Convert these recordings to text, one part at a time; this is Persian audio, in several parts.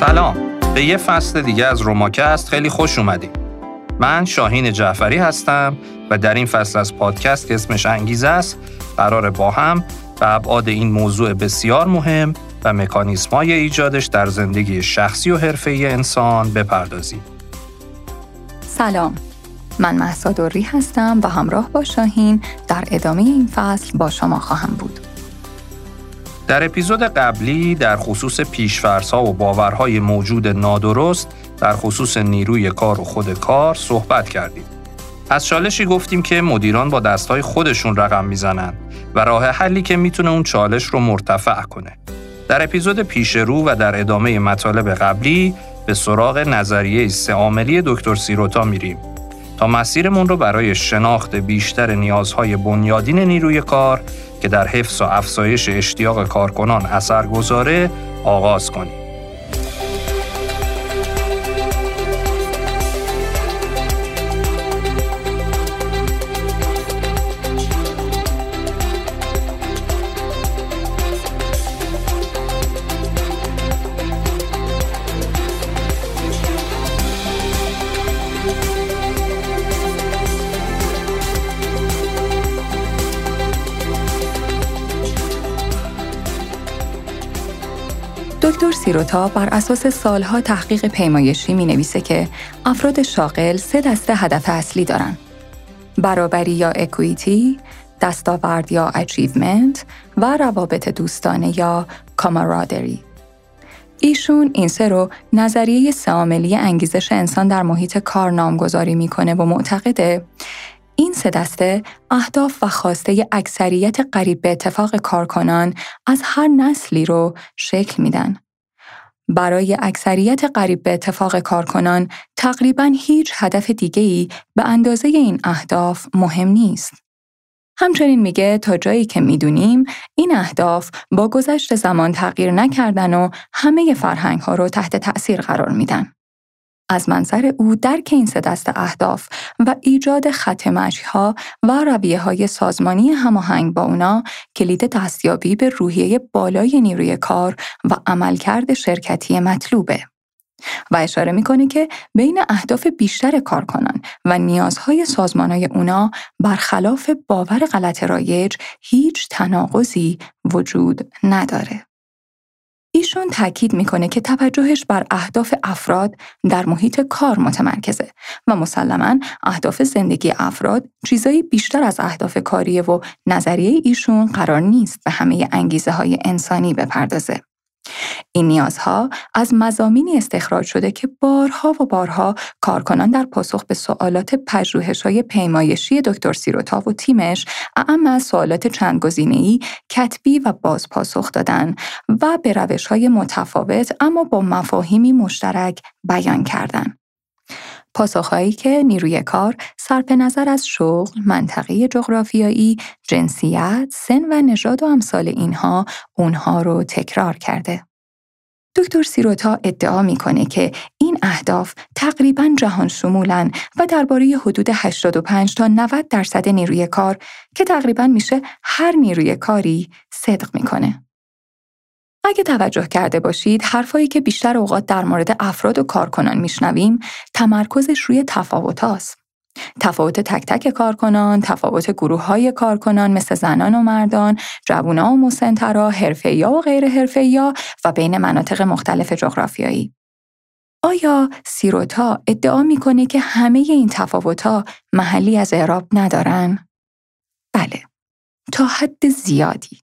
سلام به یه فصل دیگه از روماکست خیلی خوش اومدید من شاهین جعفری هستم و در این فصل از پادکست که اسمش انگیزه است قرار با هم به ابعاد این موضوع بسیار مهم و مکانیسم های ایجادش در زندگی شخصی و حرفه‌ای انسان بپردازیم. سلام من محسا دوری هستم و همراه با شاهین در ادامه این فصل با شما خواهم بود. در اپیزود قبلی در خصوص پیشفرس‌ها و باورهای موجود نادرست در خصوص نیروی کار و خود کار صحبت کردیم. از چالشی گفتیم که مدیران با دستهای خودشون رقم می‌زنن و راه حلی که می‌تونه اون چالش رو مرتفع کنه. در اپیزود پیش رو و در ادامه مطالب قبلی به سراغ نظریه سه دکتر سیروتا میریم تا مسیرمون رو برای شناخت بیشتر نیازهای بنیادین نیروی کار که در حفظ و افزایش اشتیاق کارکنان اثر گذاره آغاز کنیم. دکتر سیروتا بر اساس سالها تحقیق پیمایشی می نویسه که افراد شاغل سه دسته هدف اصلی دارن. برابری یا equity، دستاورد یا achievement و روابط دوستانه یا camaraderie. ایشون این سه رو نظریه سه عاملی انگیزش انسان در محیط کار نامگذاری می‌کنه و معتقده این سه دسته اهداف و خواسته اکثریت قریب به اتفاق کارکنان از هر نسلی رو شکل میدن. برای اکثریت قریب به اتفاق کارکنان تقریبا هیچ هدف ای به اندازه این اهداف مهم نیست. همچنین میگه تا جایی که می‌دونیم این اهداف با گذشت زمان تغییر نکردن و همه فرهنگ ها رو تحت تأثیر قرار میدن. از منظر او درک این سه دست اهداف و ایجاد خط ها و رویه های سازمانی هماهنگ با اونا کلید دستیابی به روحیه بالای نیروی کار و عملکرد شرکتی مطلوبه. و اشاره می‌کنه که بین اهداف بیشتر کارکنان و نیازهای سازمانهای اونا برخلاف باور غلط رایج هیچ تناقضی وجود نداره. ایشون تاکید می‌کنه که توجهش بر اهداف افراد در محیط کار متمرکزه و مسلما اهداف زندگی افراد چیزایی بیشتر از اهداف کاریه و نظریه ایشون قرار نیست به همه انگیزه های انسانی بپردازه. این نیازها از مزامینی استخراج شده که بارها و بارها کارکنان در پاسخ به سوالات پژوهش های پیمایشی دکتر سیروتا و تیمش اعم از سوالات چندگزینه‌ای کتبی و باز پاسخ دادن و به روش های متفاوت اما با مفاهیمی مشترک بیان کردند. پاسخهایی که نیروی کار صرف نظر از شغل، منطقه جغرافیایی، جنسیت، سن و نژاد و امثال اینها اونها رو تکرار کرده. دکتر سیروتا ادعا می‌کنه که این اهداف تقریبا جهان شمولن و درباره حدود 85 تا 90 درصد نیروی کار که تقریبا میشه هر نیروی کاری صدق می‌کنه. اگه توجه کرده باشید حرفایی که بیشتر اوقات در مورد افراد و کارکنان میشنویم تمرکزش روی تفاوت هاست. تفاوت تک تک کارکنان، تفاوت گروه های کارکنان مثل زنان و مردان، جوونا و مسنترا، حرفه‌ای‌ها و غیر حرفه‌ای‌ها و بین مناطق مختلف جغرافیایی. آیا سیروتا ادعا می‌کنه که همه این تفاوت‌ها محلی از اعراب ندارن؟ بله، تا حد زیادی.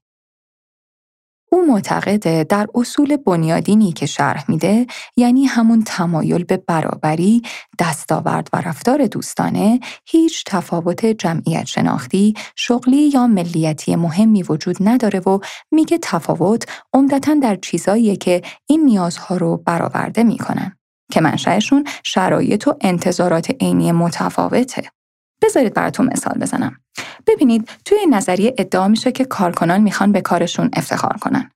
او معتقده در اصول بنیادینی که شرح میده یعنی همون تمایل به برابری، دستاورد و رفتار دوستانه هیچ تفاوت جمعیت شناختی، شغلی یا ملیتی مهمی وجود نداره و میگه تفاوت عمدتا در چیزاییه که این نیازها رو برآورده می‌کنن که منشأشون شرایط و انتظارات عینی متفاوته. بذارید براتون مثال بزنم. ببینید توی نظریه ادعا میشه که کارکنان می‌خوان به کارشون افتخار کنن.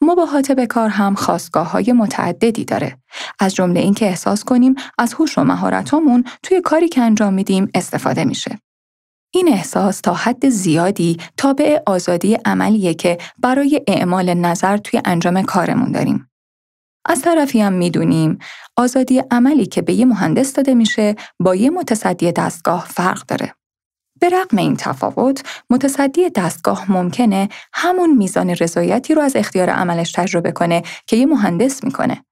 مباهات به کار هم خواستگاه های متعددی داره. از جمله اینکه احساس کنیم از هوش و مهارتامون توی کاری که انجام میدیم استفاده میشه. این احساس تا حد زیادی تابع آزادی عملیه که برای اعمال نظر توی انجام کارمون داریم. از طرفی هم می‌دونیم آزادی عملی که به یه مهندس داده میشه با یه متصدی دستگاه فرق داره. به رغم این تفاوت، متصدی دستگاه ممکنه همون میزان رضایتی رو از اختیار عملش تجربه کنه که یه مهندس می‌کنه.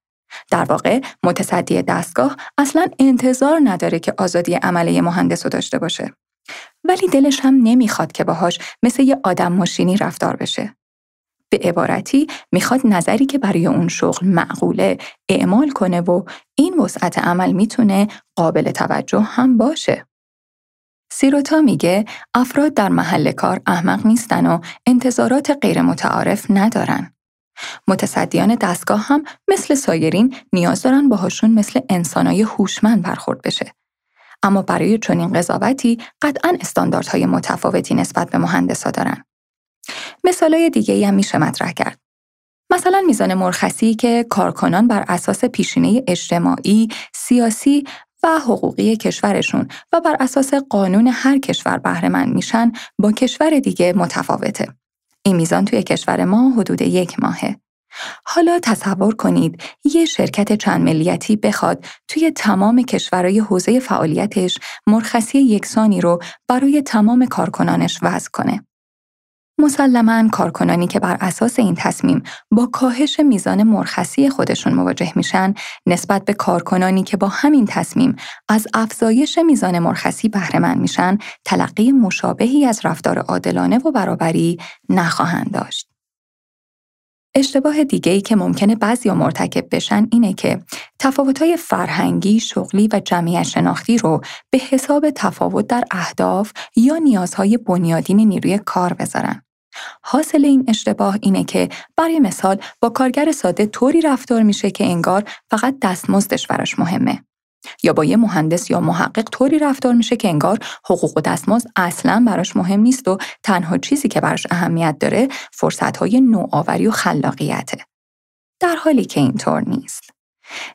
در واقع متصدی دستگاه اصلا انتظار نداره که آزادی عمل مهندس رو داشته باشه. ولی دلش هم نمی‌خواد که باهاش مثل یه آدم ماشینی رفتار بشه. به عبارتی می‌خواد نظری که برای اون شغل معقوله اعمال کنه و این وسعت عمل می‌تونه قابل توجه هم باشه. سیروتا میگه افراد در محل کار احمق نیستن و انتظارات غیر متعارف ندارن. متصدیان دستگاه هم مثل سایرین نیاز دارن باهاشون مثل انسانای هوشمند برخورد بشه. اما برای چنین قضاوتی قطعا استانداردهای متفاوتی نسبت به مهندسا دارن. مثالای دیگه هم میشه مطرح کرد. مثلا میزان مرخصی که کارکنان بر اساس پیشینه اجتماعی، سیاسی و حقوقی کشورشون و بر اساس قانون هر کشور بهرهمند میشن با کشور دیگه متفاوته. این میزان توی کشور ما حدود یک ماهه. حالا تصور کنید یه شرکت چند ملیتی بخواد توی تمام کشورهای حوزه فعالیتش مرخصی یکسانی رو برای تمام کارکنانش وضع کنه. مسلما کارکنانی که بر اساس این تصمیم با کاهش میزان مرخصی خودشون مواجه میشن نسبت به کارکنانی که با همین تصمیم از افزایش میزان مرخصی بهره میشن تلقی مشابهی از رفتار عادلانه و برابری نخواهند داشت. اشتباه دیگه ای که ممکنه بعضی مرتکب بشن اینه که تفاوت‌های فرهنگی، شغلی و جمعیت شناختی رو به حساب تفاوت در اهداف یا نیازهای بنیادین نیروی کار بذارن. حاصل این اشتباه اینه که برای مثال با کارگر ساده طوری رفتار میشه که انگار فقط دستمزدش براش مهمه. یا با یه مهندس یا محقق طوری رفتار میشه که انگار حقوق و دستمزد اصلا براش مهم نیست و تنها چیزی که براش اهمیت داره فرصتهای نوآوری و خلاقیته. در حالی که اینطور نیست.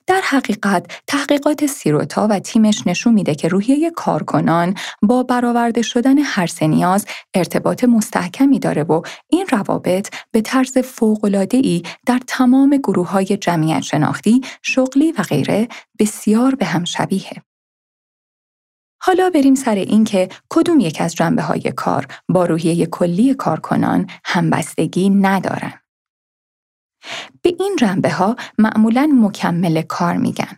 در حقیقت تحقیقات سیروتا و تیمش نشون میده که روحیه کارکنان با برآورده شدن هر سه نیاز ارتباط مستحکمی داره و این روابط به طرز فوق‌العاده‌ای در تمام گروه های جمعیت شناختی، شغلی و غیره بسیار به هم شبیه. حالا بریم سر این که کدوم یک از جنبه های کار با روحیه کلی کارکنان همبستگی ندارن. به این جنبه ها معمولا مکمل کار میگن.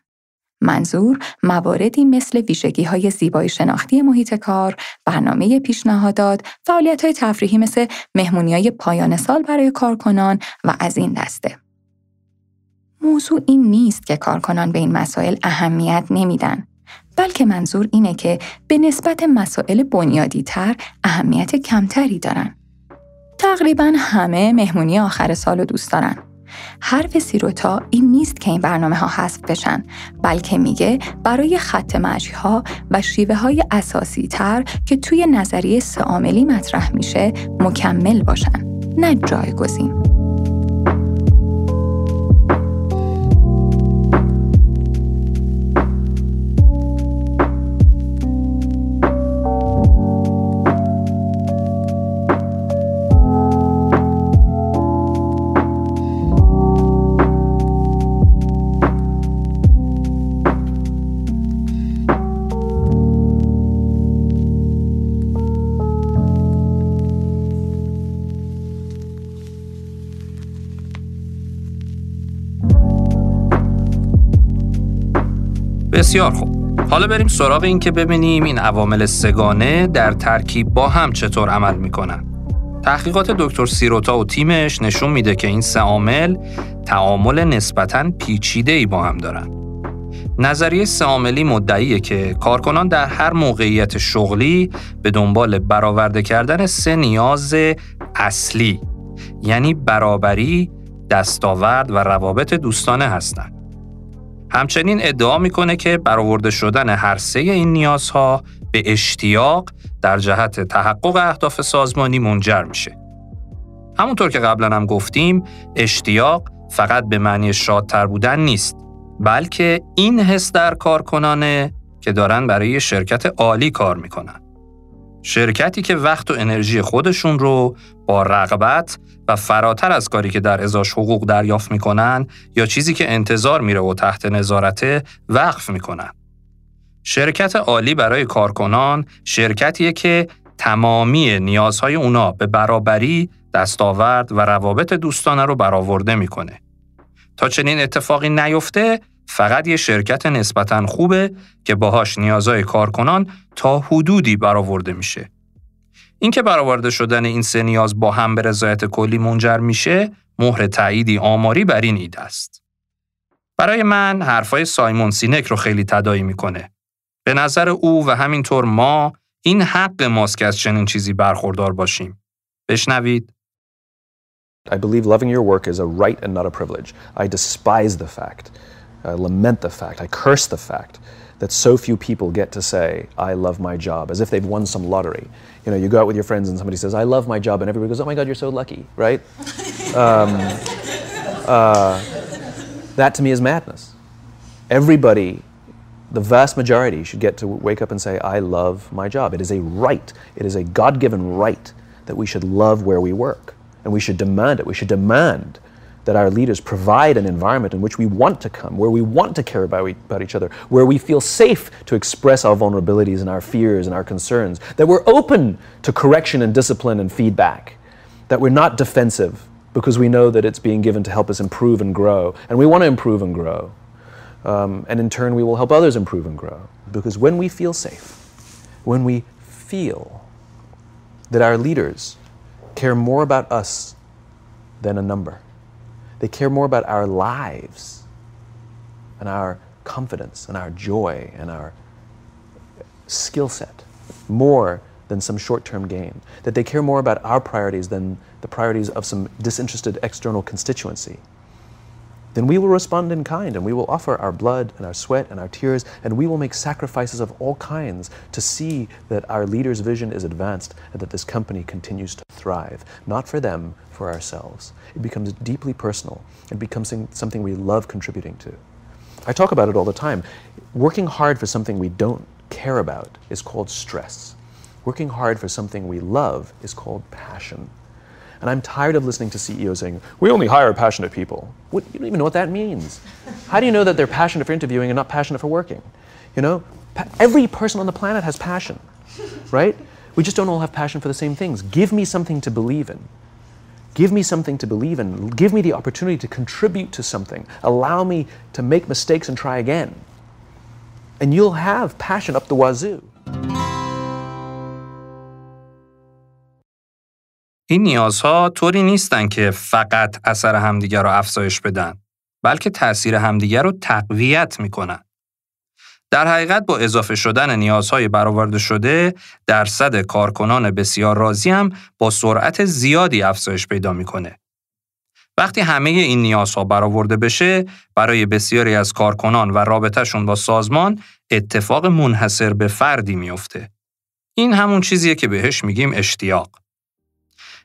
منظور مواردی مثل ویژگی های زیبایی شناختی محیط کار، برنامه پیشنهادات، فعالیت های تفریحی مثل مهمونی های پایان سال برای کارکنان و از این دسته. موضوع این نیست که کارکنان به این مسائل اهمیت نمیدن، بلکه منظور اینه که به نسبت مسائل بنیادی تر اهمیت کمتری دارن. تقریبا همه مهمونی آخر سال دوست دارن. حرف سیروتا این نیست که این برنامه ها حذف بشن بلکه میگه برای خط مشی ها و شیوه های اساسی تر که توی نظریه سعاملی مطرح میشه مکمل باشن نه جایگزین. بسیار خوب حالا بریم سراغ این که ببینیم این عوامل سگانه در ترکیب با هم چطور عمل می‌کنن تحقیقات دکتر سیروتا و تیمش نشون میده که این سه عامل تعامل نسبتاً پیچیده ای با هم دارن. نظریه سه مدعیه که کارکنان در هر موقعیت شغلی به دنبال برآورده کردن سه نیاز اصلی یعنی برابری، دستاورد و روابط دوستانه هستند. همچنین ادعا می‌کنه که برآورده شدن هر سه این نیازها به اشتیاق در جهت تحقق اهداف سازمانی منجر میشه. همونطور که قبلا هم گفتیم اشتیاق فقط به معنی شادتر بودن نیست بلکه این حس در کارکنانه که دارن برای شرکت عالی کار می‌کنن. شرکتی که وقت و انرژی خودشون رو با رغبت و فراتر از کاری که در ازاش حقوق دریافت می‌کنن یا چیزی که انتظار میره و تحت نظارته وقف می‌کنن. شرکت عالی برای کارکنان شرکتیه که تمامی نیازهای اونا به برابری، دستاورد و روابط دوستانه رو برآورده می‌کنه. تا چنین اتفاقی نیفته فقط یه شرکت نسبتا خوبه که باهاش نیازهای کارکنان تا حدودی برآورده میشه. اینکه برآورده شدن این سه نیاز با هم به رضایت کلی منجر میشه، مهر تأییدی آماری بر این ایده است. برای من حرفای سایمون سینک رو خیلی تدایی می‌کنه. به نظر او و همینطور ما این حق ماست که از چنین چیزی برخوردار باشیم. بشنوید. I believe loving your work is a right and not a privilege. I despise the fact, I lament the fact, I curse the fact that so few people get to say, I love my job, as if they've won some lottery. You know, you go out with your friends and somebody says, I love my job, and everybody goes, Oh my God, you're so lucky, right? um, uh, that to me is madness. Everybody, the vast majority, should get to wake up and say, I love my job. It is a right, it is a God given right that we should love where we work. And we should demand it. We should demand that our leaders provide an environment in which we want to come, where we want to care about, about each other, where we feel safe to express our vulnerabilities and our fears and our concerns, that we're open to correction and discipline and feedback, that we're not defensive because we know that it's being given to help us improve and grow, and we want to improve and grow. Um, and in turn, we will help others improve and grow. Because when we feel safe, when we feel that our leaders care more about us than a number. They care more about our lives and our confidence and our joy and our skill set more than some short term gain. That they care more about our priorities than the priorities of some disinterested external constituency then we will respond in kind and we will offer our blood and our sweat and our tears and we will make sacrifices of all kinds to see that our leader's vision is advanced and that this company continues to thrive. Not for them, for ourselves. It becomes deeply personal. It becomes something we love contributing to. I talk about it all the time. Working hard for something we don't care about is called stress. Working hard for something we love is called passion. And I'm tired of listening to CEOs saying, we only hire passionate people. What, you don't even know what that means. How do you know that they're passionate for interviewing and not passionate for working? You know, pa- every person on the planet has passion, right? We just don't all have passion for the same things. Give me something to believe in. Give me something to believe in. Give me the opportunity to contribute to something. Allow me to make mistakes and try again. And you'll have passion up the wazoo. این نیازها طوری نیستن که فقط اثر همدیگر رو افزایش بدن بلکه تأثیر همدیگر رو تقویت می‌کنن. در حقیقت با اضافه شدن نیازهای برآورده شده درصد کارکنان بسیار راضی هم با سرعت زیادی افزایش پیدا می‌کنه. وقتی همه این نیازها برآورده بشه برای بسیاری از کارکنان و رابطهشون با سازمان اتفاق منحصر به فردی میفته. این همون چیزیه که بهش میگیم اشتیاق.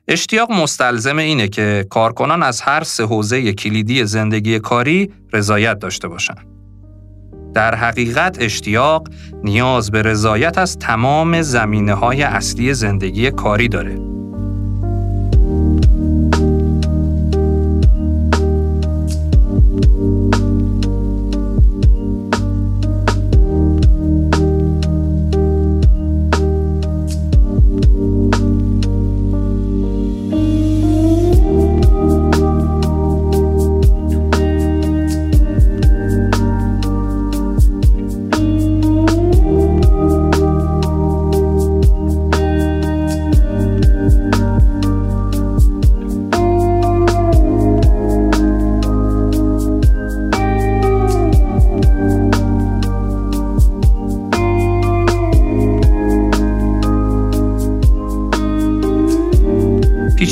اشتیاق مستلزم اینه که کارکنان از هر سه حوزه کلیدی زندگی کاری رضایت داشته باشند. در حقیقت اشتیاق نیاز به رضایت از تمام زمینه های اصلی زندگی کاری داره.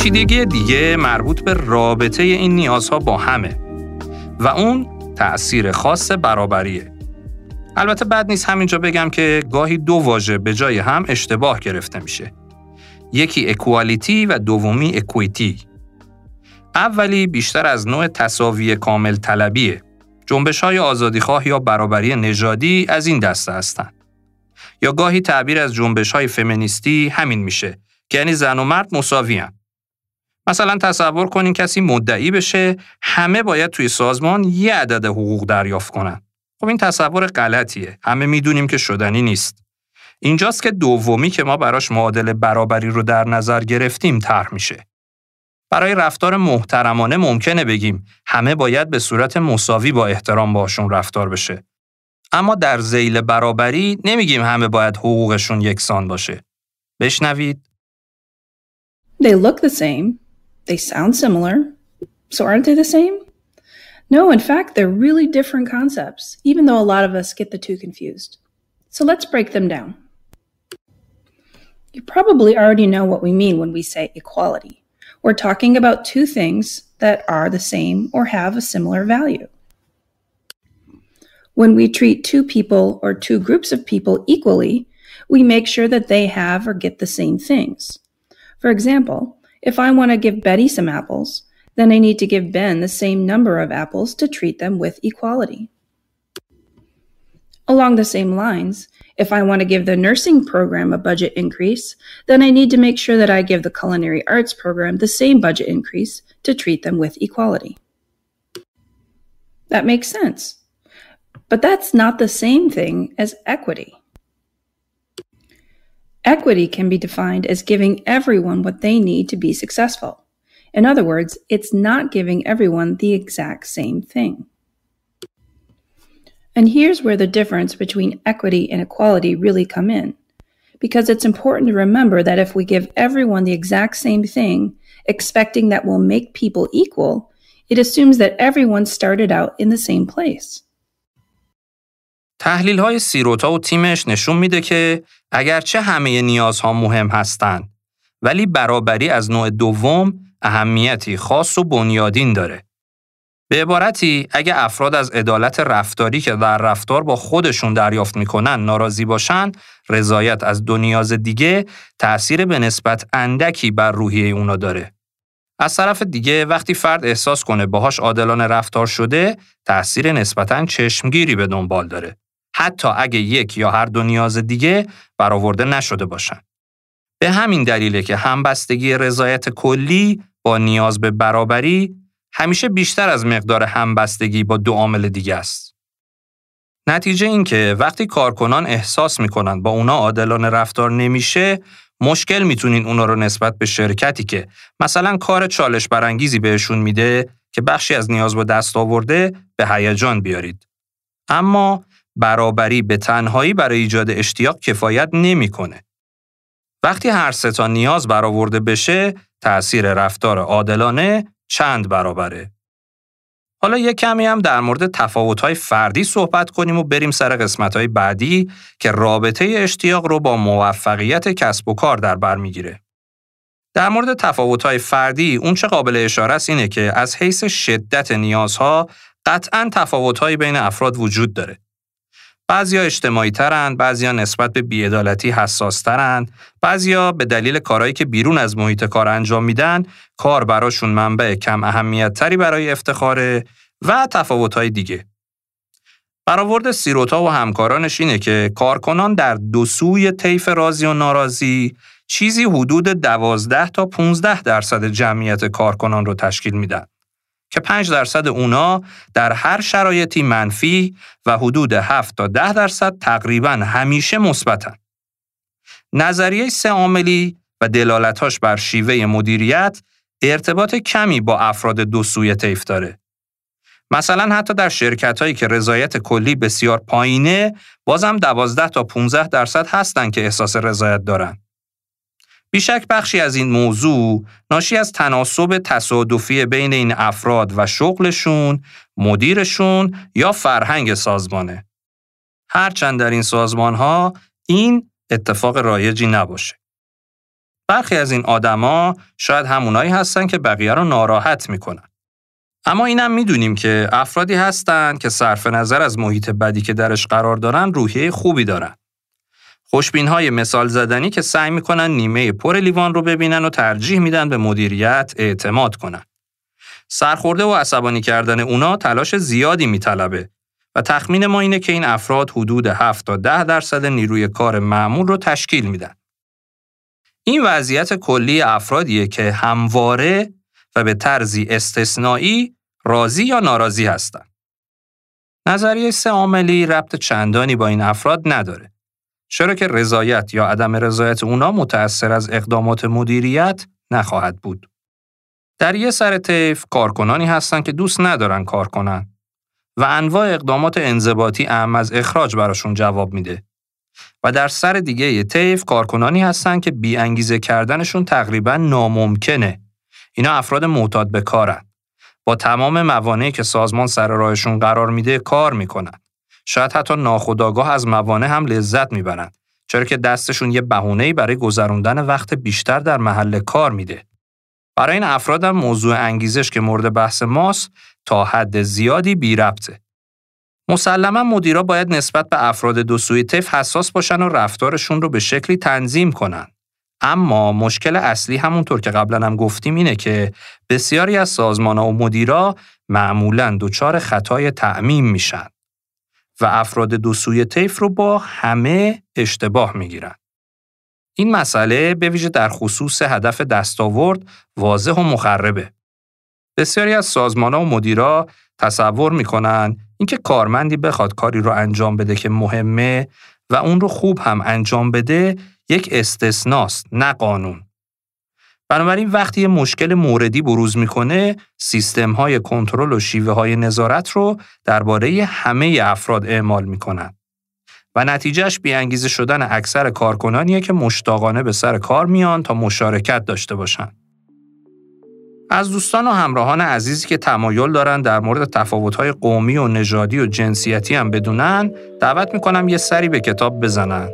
پیچیدگی دیگه مربوط به رابطه این نیازها با همه و اون تأثیر خاص برابریه. البته بد نیست همینجا بگم که گاهی دو واژه به جای هم اشتباه گرفته میشه. یکی اکوالیتی و دومی اکویتی. اولی بیشتر از نوع تصاوی کامل طلبیه. جنبش های آزادیخواه یا برابری نژادی از این دسته هستند. یا گاهی تعبیر از جنبش های فمینیستی همین میشه که یعنی زن و مرد مساوی هم. مثلا تصور کنین کسی مدعی بشه همه باید توی سازمان یه عدد حقوق دریافت کنن. خب این تصور غلطیه. همه می‌دونیم که شدنی نیست. اینجاست که دومی که ما براش معادل برابری رو در نظر گرفتیم طرح میشه. برای رفتار محترمانه ممکنه بگیم همه باید به صورت مساوی با احترام باشون رفتار بشه. اما در زیل برابری نمیگیم همه باید حقوقشون یکسان باشه. بشنوید. They look the same. They sound similar. So aren't they the same? No, in fact, they're really different concepts, even though a lot of us get the two confused. So let's break them down. You probably already know what we mean when we say equality. We're talking about two things that are the same or have a similar value. When we treat two people or two groups of people equally, we make sure that they have or get the same things. For example, if I want to give Betty some apples, then I need to give Ben the same number of apples to treat them with equality. Along the same lines, if I want to give the nursing program a budget increase, then I need to make sure that I give the culinary arts program the same budget increase to treat them with equality. That makes sense. But that's not the same thing as equity. Equity can be defined as giving everyone what they need to be successful. In other words, it's not giving everyone the exact same thing. And here's where the difference between equity and equality really come in. Because it's important to remember that if we give everyone the exact same thing, expecting that we'll make people equal, it assumes that everyone started out in the same place. تحلیل های سیروتا و تیمش نشون میده که اگرچه همه نیازها مهم هستند ولی برابری از نوع دوم اهمیتی خاص و بنیادین داره. به عبارتی اگه افراد از عدالت رفتاری که در رفتار با خودشون دریافت می‌کنن ناراضی باشن، رضایت از دو نیاز دیگه تأثیر به نسبت اندکی بر روحیه اونا داره. از طرف دیگه وقتی فرد احساس کنه باهاش عادلانه رفتار شده، تأثیر نسبتاً چشمگیری به دنبال داره. حتی اگه یک یا هر دو نیاز دیگه برآورده نشده باشن. به همین دلیله که همبستگی رضایت کلی با نیاز به برابری همیشه بیشتر از مقدار همبستگی با دو عامل دیگه است. نتیجه این که وقتی کارکنان احساس می‌کنن با اونا عادلانه رفتار نمیشه، مشکل می‌تونین اونا رو نسبت به شرکتی که مثلا کار چالش برانگیزی بهشون میده که بخشی از نیاز با دست آورده به هیجان بیارید. اما برابری به تنهایی برای ایجاد اشتیاق کفایت نمی‌کنه. وقتی هر سه تا نیاز برآورده بشه، تأثیر رفتار عادلانه چند برابره. حالا یک کمی هم در مورد تفاوت‌های فردی صحبت کنیم و بریم سر قسمت‌های بعدی که رابطه اشتیاق رو با موفقیت کسب و کار در بر می‌گیره. در مورد تفاوت‌های فردی اون چه قابل اشاره است اینه که از حیث شدت نیازها قطعاً تفاوت‌هایی بین افراد وجود داره. بعضیا اجتماعی ترند، بعضیا نسبت به بیعدالتی حساس ترند، بعضیا به دلیل کارهایی که بیرون از محیط کار انجام میدن، کار براشون منبع کم اهمیت تری برای افتخاره و تفاوت‌های دیگه. برآورد سیروتا و همکارانش اینه که کارکنان در دو سوی طیف راضی و ناراضی چیزی حدود 12 تا 15 درصد جمعیت کارکنان رو تشکیل میدن. که 5 درصد اونا در هر شرایطی منفی و حدود 7 تا 10 درصد تقریبا همیشه مثبتن. نظریه سه عاملی و دلالتاش بر شیوه مدیریت ارتباط کمی با افراد دو سوی طیف داره. مثلا حتی در شرکت هایی که رضایت کلی بسیار پایینه بازم 12 تا 15 درصد هستن که احساس رضایت دارن. بیشک بخشی از این موضوع ناشی از تناسب تصادفی بین این افراد و شغلشون، مدیرشون یا فرهنگ سازمانه. هرچند در این سازمان ها این اتفاق رایجی نباشه. برخی از این آدما شاید همونایی هستن که بقیه رو ناراحت می‌کنن. اما اینم می‌دونیم که افرادی هستن که صرف نظر از محیط بدی که درش قرار دارن روحیه خوبی دارن. خوشبین های مثال زدنی که سعی می‌کنن نیمه پر لیوان رو ببینن و ترجیح میدن به مدیریت اعتماد کنن. سرخورده و عصبانی کردن اونا تلاش زیادی میطلبه و تخمین ما اینه که این افراد حدود 7 تا 10 درصد نیروی کار معمول رو تشکیل میدن. این وضعیت کلی افرادیه که همواره و به طرزی استثنایی راضی یا ناراضی هستند. نظریه سه عاملی ربط چندانی با این افراد نداره. چرا که رضایت یا عدم رضایت اونا متأثر از اقدامات مدیریت نخواهد بود. در یه سر طیف کارکنانی هستند که دوست ندارن کار کنن و انواع اقدامات انضباطی اهم از اخراج براشون جواب میده. و در سر دیگه یه طیف کارکنانی هستن که بی انگیزه کردنشون تقریبا ناممکنه. اینا افراد معتاد به کارن. با تمام موانعی که سازمان سر راهشون قرار میده کار می‌کنن. شاید حتی ناخودآگاه از موانع هم لذت می‌برن. چرا که دستشون یه بهونه‌ای برای گذروندن وقت بیشتر در محل کار میده. برای این افراد هم موضوع انگیزش که مورد بحث ماست تا حد زیادی بی ربطه. مسلما مدیرا باید نسبت به افراد دو سوی حساس باشن و رفتارشون رو به شکلی تنظیم کنن. اما مشکل اصلی همونطور که قبلا هم گفتیم اینه که بسیاری از سازمان و مدیرا معمولا دچار خطای تعمیم میشن و افراد دو سوی طیف رو با همه اشتباه می‌گیرن. این مسئله به ویژه در خصوص هدف دستاورد واضح و مخربه. بسیاری از سازمان و مدیرا تصور می‌کنن اینکه کارمندی بخواد کاری رو انجام بده که مهمه و اون رو خوب هم انجام بده یک استثناست نه قانون. بنابراین وقتی یه مشکل موردی بروز می‌کنه سیستم های کنترل و شیوه های نظارت رو درباره همه افراد اعمال می‌کنن و نتیجهش بیانگیزه شدن اکثر کارکنانیه که مشتاقانه به سر کار میان تا مشارکت داشته باشن. از دوستان و همراهان عزیزی که تمایل دارن در مورد تفاوت‌های قومی و نژادی و جنسیتی هم بدونن دعوت می‌کنم یه سری به کتاب بزنن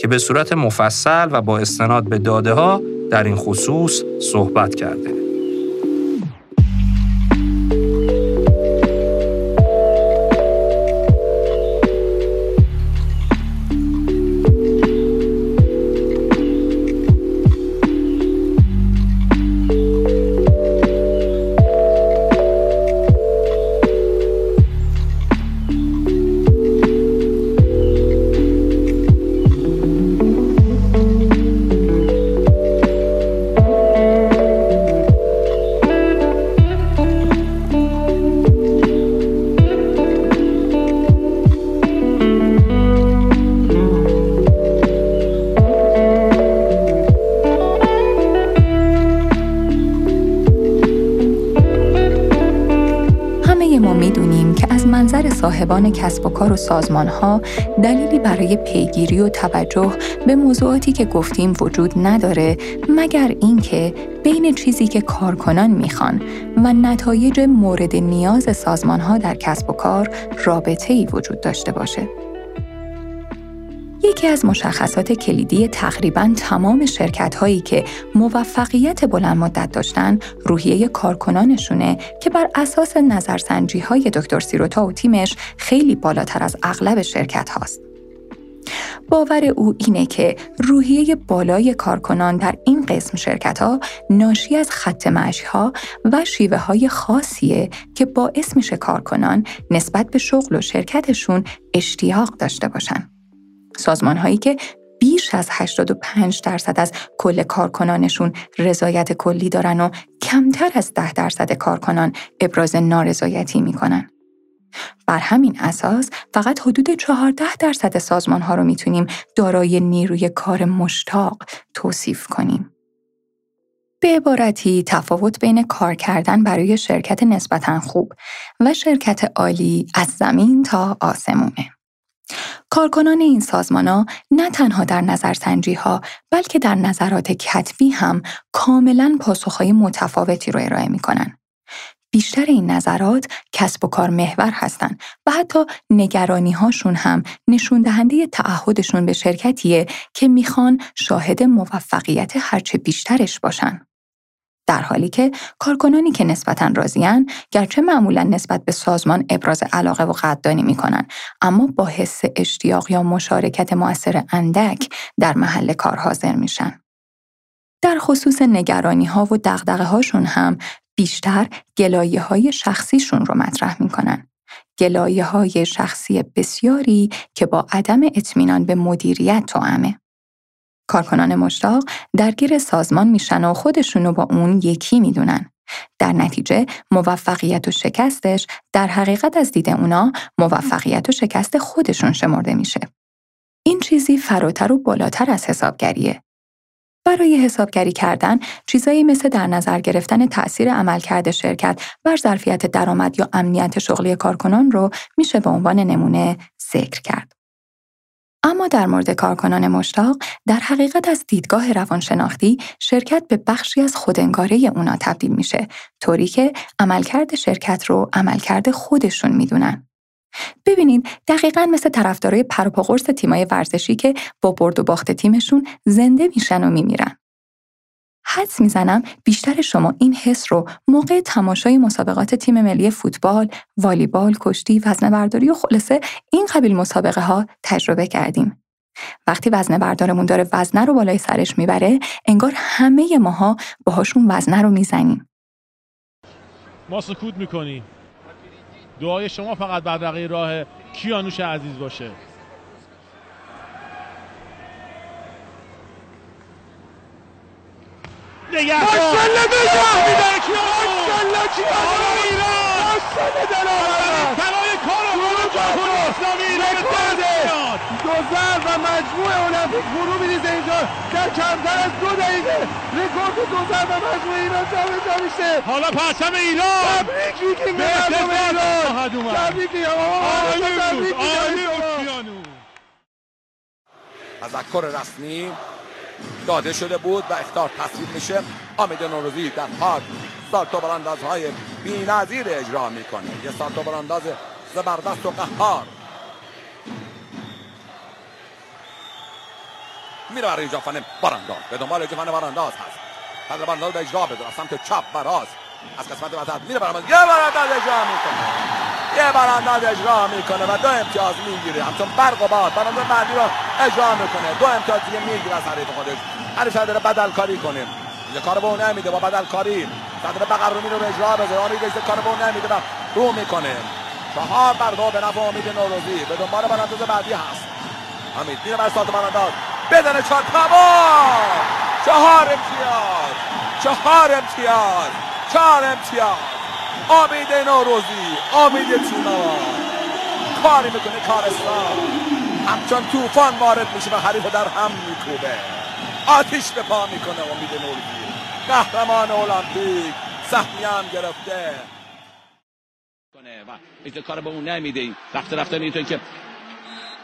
که به صورت مفصل و با استناد به داده ها در این خصوص صحبت کرده. صاحبان کسب و کار و سازمان ها دلیلی برای پیگیری و توجه به موضوعاتی که گفتیم وجود نداره مگر اینکه بین چیزی که کارکنان می‌خوان و نتایج مورد نیاز سازمان ها در کسب و کار رابطه ای وجود داشته باشه. یکی از مشخصات کلیدی تقریبا تمام شرکت هایی که موفقیت بلند مدت داشتن روحیه کارکنانشونه که بر اساس نظرسنجی های دکتر سیروتا و تیمش خیلی بالاتر از اغلب شرکت هاست. باور او اینه که روحیه بالای کارکنان در این قسم شرکت ها ناشی از خط ها و شیوه های خاصیه که باعث میشه کارکنان نسبت به شغل و شرکتشون اشتیاق داشته باشن. سازمان هایی که بیش از 85 درصد از کل کارکنانشون رضایت کلی دارن و کمتر از 10 درصد کارکنان ابراز نارضایتی می‌کنن. بر همین اساس فقط حدود 14 درصد سازمان ها رو می‌تونیم دارای نیروی کار مشتاق توصیف کنیم. به عبارتی تفاوت بین کار کردن برای شرکت نسبتا خوب و شرکت عالی از زمین تا آسمونه. کارکنان این سازمان ها نه تنها در نظرسنجی ها بلکه در نظرات کتبی هم کاملا پاسخهای متفاوتی رو ارائه می کنن. بیشتر این نظرات کسب و کار محور هستند و حتی نگرانی هاشون هم نشون دهنده تعهدشون به شرکتیه که می‌خوان شاهد موفقیت هرچه بیشترش باشن. در حالی که کارکنانی که نسبتا راضیان گرچه معمولا نسبت به سازمان ابراز علاقه و قدردانی می‌کنن اما با حس اشتیاق یا مشارکت موثر اندک در محل کار حاضر میشن در خصوص نگرانی ها و دغدغه هاشون هم بیشتر گلایه های شخصیشون رو مطرح می‌کنن گلایه های شخصی بسیاری که با عدم اطمینان به مدیریت توامه. کارکنان مشتاق درگیر سازمان میشن و خودشونو با اون یکی می‌دونن. در نتیجه موفقیت و شکستش در حقیقت از دید اونا موفقیت و شکست خودشون شمرده میشه. این چیزی فراتر و بالاتر از حسابگریه. برای حسابگری کردن چیزایی مثل در نظر گرفتن تأثیر عملکرد شرکت بر ظرفیت درآمد یا امنیت شغلی کارکنان رو میشه به عنوان نمونه ذکر کرد. اما در مورد کارکنان مشتاق در حقیقت از دیدگاه روانشناختی شرکت به بخشی از خودنگاره اونا تبدیل میشه طوری که عملکرد شرکت رو عملکرد خودشون می‌دونن. ببینید دقیقا مثل طرفدارای پروپاقرص تیمای ورزشی که با برد و باخت تیمشون زنده میشن و میمیرن. حدس می‌زنم بیشتر شما این حس رو موقع تماشای مسابقات تیم ملی فوتبال، والیبال، کشتی، وزنه برداری و خلاصه این قبیل مسابقه ها تجربه کردیم. وقتی وزنه بردارمون داره وزنه رو بالای سرش می‌بره، انگار همه ماها باهاشون وزنه رو می‌زنیم. ما سکوت می‌کنیم. دعای شما فقط بر راه کیانوش عزیز باشه. نگه ماشالله میداره کیا ماشالله کیا ایران. ماشالله در آورد طلای کارو جمهوری اسلامی ایران و مجموع المپیک فرو میریزه اینجا. در کمتر از دو دقیقه. رکورد دو زر و مجموع ایران جابجا میشه. حالا پرچم ایران. تبریک میگیم به مردم ایران. تبریک میگیم. تبریک میگیم. تذکر رسمی داده شده بود و اختار تصویب میشه. آمید نوروزی در پارک سالتو براندازهای بی نظیر اجرا می‌کنه. یه سالتو برانداز زبردست و قهار. میره برای اینجا فن برانداز. به دنبال فن برانداز هست. فن برانداز به اجرا بده سمت چپ براز از قسمت وسط میره برانداز یه برانداز اجرا می‌کنه. یه برانداز اجرا می‌کنه و دو امتیاز می‌گیره. همچون برق و باد. برانداز بعدی رو اجرا می‌کنه. دو امتیاز دیگه می‌گیره از حریف خودش. حریف داره بدل کاری کنه. یه کار به اون نمیده با بدل کاری صدر بقر رو میره اجرا بذاره. آمید ایسته کار به اون نمیده و رو می‌کنه. چهار بر دو به نفع امید نوروزی. به دنبال برانداز بعدی هست. امید میره بر ساعت برانداز بدن چهار تمام چهار امتیاز. چهار امتیاز. چهار امتیاز. آمید نوروزی. آمید تیمار کاری می‌کنه کارستان. همچون توفان وارد میشه و حریف در هم میکوبه. آتیش به پا می‌کنه امید نوروزی. قهرمان المپیک سهمی هم گرفته. و کار به اون نمیده. رفت رفته می‌تونه که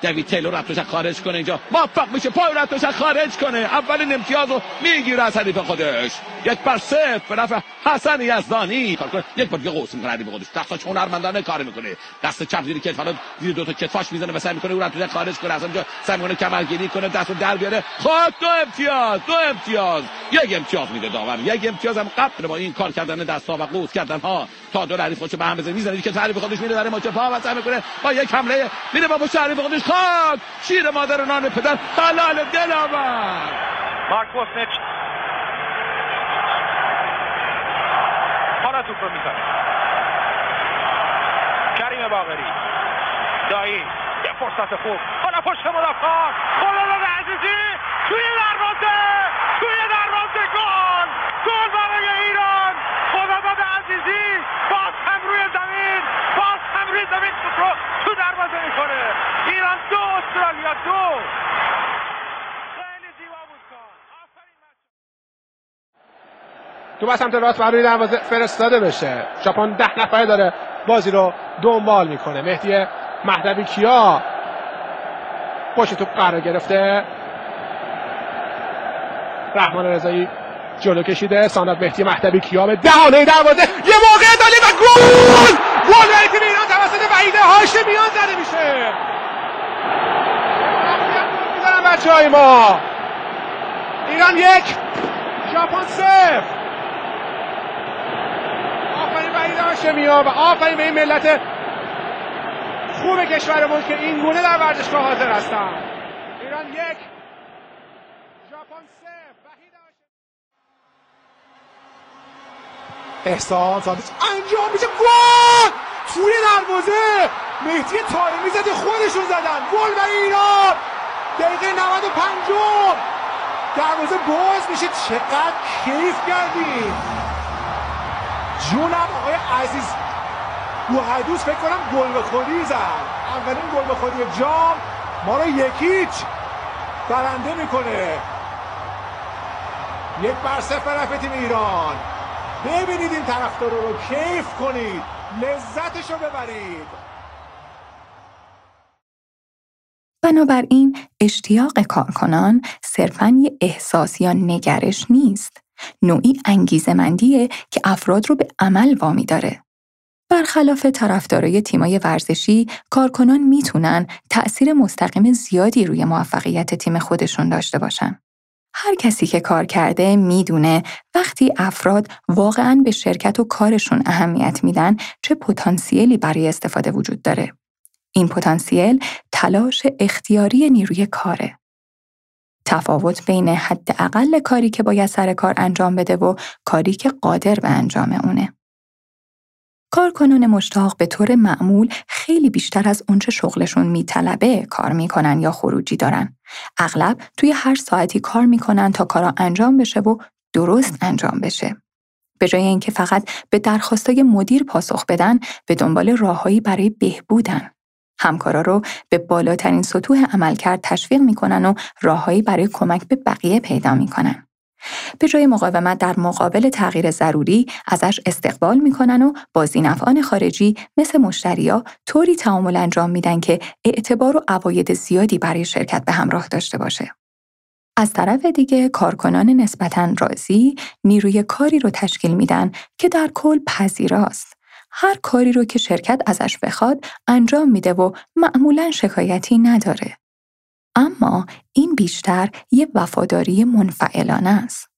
دوید تیلور رفتش خارج کنه اینجا. موفق میشه پای رفتش خارج کنه. اولین امتیاز رو می‌گیره از حریف خودش. یک بر صفر به نفع حسن یزدانی. یک بار دیگه قوس می‌کنه حریف خودش. دستاش هنرمندانه کار می‌کنه. دست چپ زیر کتف زیر دو تا کتفاش می‌زنه و سعی می‌کنه اون رفتش خارج کنه. از اونجا سعی می‌کنه کمرگیری کنه دست رو در بیاره. خود دو امتیاز دو امتیاز. یک امتیاز میده داور. یک امتیاز هم قبل با این کار کردن دست و قوس کردن ها تا دو حریف خودش به هم بزنه. می‌زنه. که حریف خودش میره برای ماچ پا و سعی می‌کنه با یک حمله میره با پشت حریف خودش. خاک شیر مادر نان پدر حلال دل آورد مارک بوسنیچ حالا توپ رو می‌زنه. کریم باغری دایی یه فرصت خوب. حالا پشت مدافعان. خلال عزیزی. توی دروازه. توی دروازه گل. گل برای ایران. خداداد عزیزی باز هم روی زمین. باز هم روی زمین. رو تو دروازه می‌کنه ایران دو استرالیا دو. تو بس سمت راست برای دروازه فرستاده بشه. ژاپن ده نفره داره بازی رو دنبال می‌کنه. مهدی مهدوی کیا؟ پشت تو قرار گرفته. رحمان رضایی جلو کشیده. ساند مهدی مهدوی کیا به دهانه دروازه. یه موقع دالی و گل! گل برای تیم ایران توسط وحید هاشمیان زده میشه. می‌زنن بچه های ما. ایران یک ژاپن صفر آفرین وحید هاشمیان و آفرین به این ملت خوب کشورمون که این گونه در ورزشگاه حاضر هستن. ایران یک ژاپن صفر احسان سادش انجام میشه. گل! توی دروازه! مهدی تارمی زده خودشون زدن. گل برای ایران! دقیقه 95 دروازه باز میشه. چقدر کیف کردیم. جونم آقای عزیز بوحدوس فکر کنم گل به خودی زد. اولین گل به خودی جام. ما رو یکیچ برنده می‌کنه. یک بر صفر تیم ایران. ببینید این طرفدار رو کیف کنید لذتش رو ببرید بنابراین اشتیاق کارکنان صرفا یه احساس یا نگرش نیست. نوعی انگیزمندیه که افراد رو به عمل وامی داره. برخلاف طرفدارای تیمای ورزشی، کارکنان می‌تونن تأثیر مستقیم زیادی روی موفقیت تیم خودشون داشته باشن. هر کسی که کار کرده می‌دونه وقتی افراد واقعا به شرکت و کارشون اهمیت میدن چه پتانسیلی برای استفاده وجود داره. این پتانسیل تلاش اختیاری نیروی کاره. تفاوت بین حداقل کاری که باید سر کار انجام بده و کاری که قادر به انجام اونه. کارکنان مشتاق به طور معمول خیلی بیشتر از اونچه شغلشون میطلبه کار می‌کنن یا خروجی دارن. اغلب توی هر ساعتی کار می‌کنن تا کارا انجام بشه و درست انجام بشه. به جای اینکه فقط به درخواستای مدیر پاسخ بدن، به دنبال راههایی برای بهبودن. همکارا رو به بالاترین سطوح عملکرد تشویق می‌کنن و راههایی برای کمک به بقیه پیدا می‌کنن. به جای مقاومت در مقابل تغییر ضروری ازش استقبال می‌کنن و با زینفعان خارجی مثل مشتریا طوری تعامل انجام میدن که اعتبار و عواید زیادی برای شرکت به همراه داشته باشه. از طرف دیگه کارکنان نسبتاً راضی نیروی کاری رو تشکیل میدن که در کل پذیراست هر کاری رو که شرکت ازش بخواد انجام میده و معمولا شکایتی نداره. اما این بیشتر یه وفاداری منفعلانه است.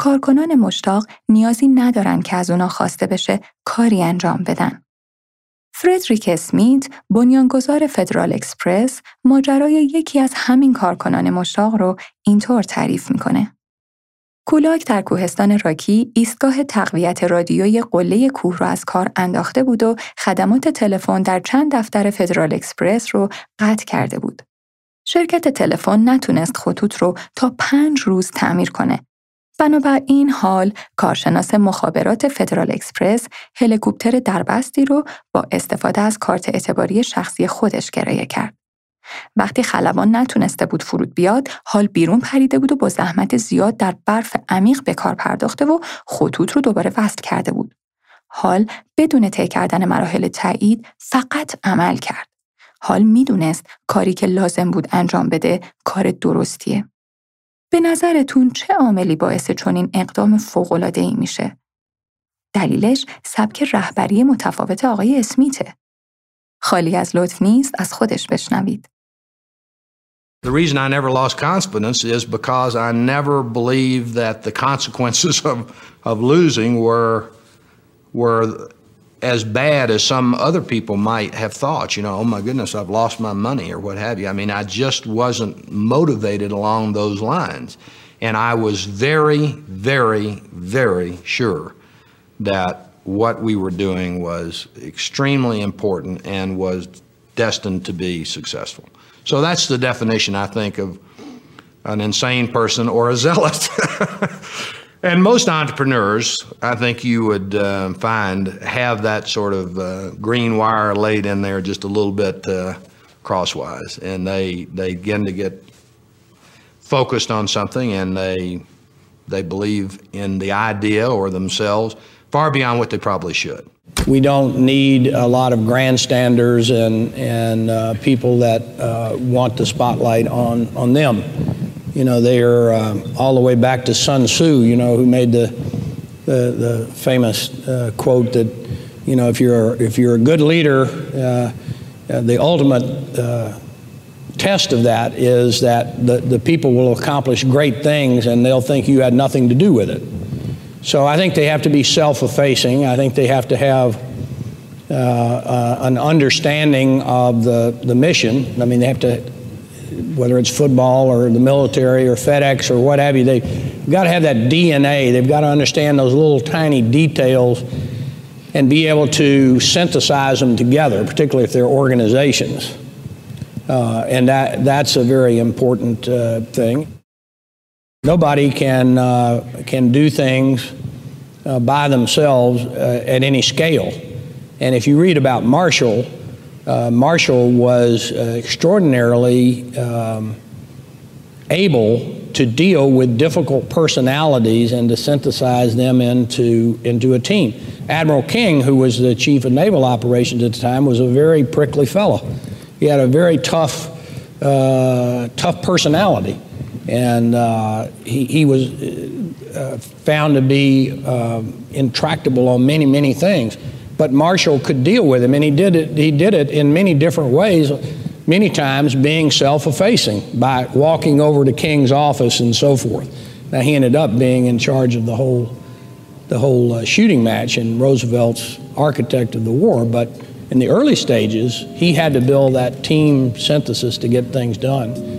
کارکنان مشتاق نیازی ندارن که از اونا خواسته بشه کاری انجام بدن. فردریک اسمیت، بنیانگذار فدرال اکسپرس، ماجرای یکی از همین کارکنان مشتاق رو اینطور تعریف می‌کنه. کولاک در کوهستان راکی ایستگاه تقویت رادیوی قله کوه را از کار انداخته بود و خدمات تلفن در چند دفتر Federal Express رو قطع کرده بود. شرکت تلفن نتونست خطوط رو تا پنج روز تعمیر کنه. بنابراین حال کارشناس مخابرات Federal Express هلیکوپتر دربستی رو با استفاده از کارت اعتباری شخصی خودش کرایه کرد. وقتی خلبان نتونسته بود فرود بیاد حال بیرون پریده بود و با زحمت زیاد در برف عمیق به کار پرداخته و خطوط رو دوباره وصل کرده بود حال بدون طی کردن مراحل تایید فقط عمل کرد حال می‌دونست کاری که لازم بود انجام بده کار درستیه. به نظرتون چه عاملی باعث چنین اقدام ای میشه؟ دلیلش سبک رهبری متفاوت آقای اسمیته. خالی از لطف نیست از خودش بشنوید. The reason I never lost confidence is because I never believed that the consequences of, of losing were, were as bad as some other people might have thought. You know, oh my goodness, I've lost my money or what have you. I mean, I just wasn't motivated along those lines. And I was very, very, very sure that what we were doing was extremely important and was destined to be successful. So that's the definition, I think, of an insane person or a zealot. and most entrepreneurs, I think you would uh, find, have that sort of uh, green wire laid in there just a little bit uh, crosswise, and they they begin to get focused on something, and they they believe in the idea or themselves far beyond what they probably should. We don't need a lot of grandstanders and, and uh, people that uh, want the spotlight on, on them. You know, they are uh, all the way back to Sun Tzu, you know, who made the, the, the famous uh, quote that, you know, if you're, if you're a good leader, uh, uh, the ultimate test of that is that the, the people will accomplish great things and they'll think you had nothing to do with it. So I think they have to be self-effacing. I think they have to have uh, uh, an understanding of the, the mission. I mean, they have to, whether it's football or the military or FedEx or what have you, they've got to have that DNA. They've got to understand those little tiny details and be able to synthesize them together, particularly if they're organizations. Uh, and that, that's a very important uh, thing. Nobody can, uh, can do things uh, by themselves uh, at any scale. And if you read about Marshall, uh, Marshall was extraordinarily um, able to deal with difficult personalities and to synthesize them into, into a team. Admiral King, who was the chief of naval operations at the time, was a very prickly fellow. He had a very tough, uh, tough personality, and uh, he, he was uh, found to be uh, intractable on many, many things. But Marshall could deal with him, and he did it. He did it in many different ways many times being self effacing by walking over to King's office and so forth. Now, he ended up being in charge of the whole, the whole uh, shooting match and Roosevelt's architect of the war, but in the early stages, he had to build that team synthesis to get things done.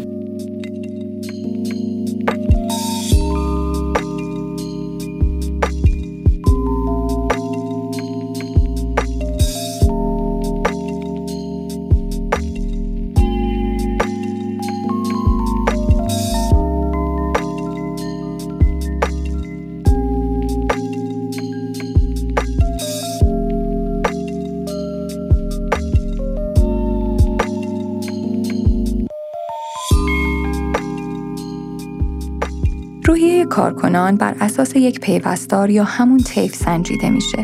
کارکنان بر اساس یک پیوستار یا همون طیف سنجیده میشه.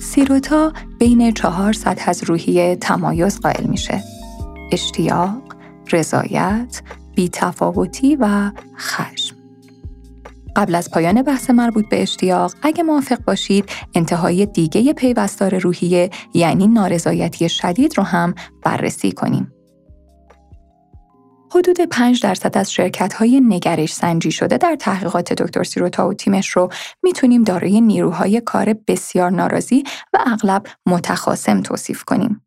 سیروتا بین چهار سطح از روحیه تمایز قائل میشه. اشتیاق، رضایت، بیتفاوتی و خشم. قبل از پایان بحث مربوط به اشتیاق، اگه موافق باشید، انتهای دیگه پیوستار روحیه یعنی نارضایتی شدید رو هم بررسی کنیم. حدود 5 درصد از شرکت های نگرش سنجی شده در تحقیقات دکتر سیروتا و تیمش رو می‌تونیم دارای نیروهای کار بسیار ناراضی و اغلب متخاسم توصیف کنیم.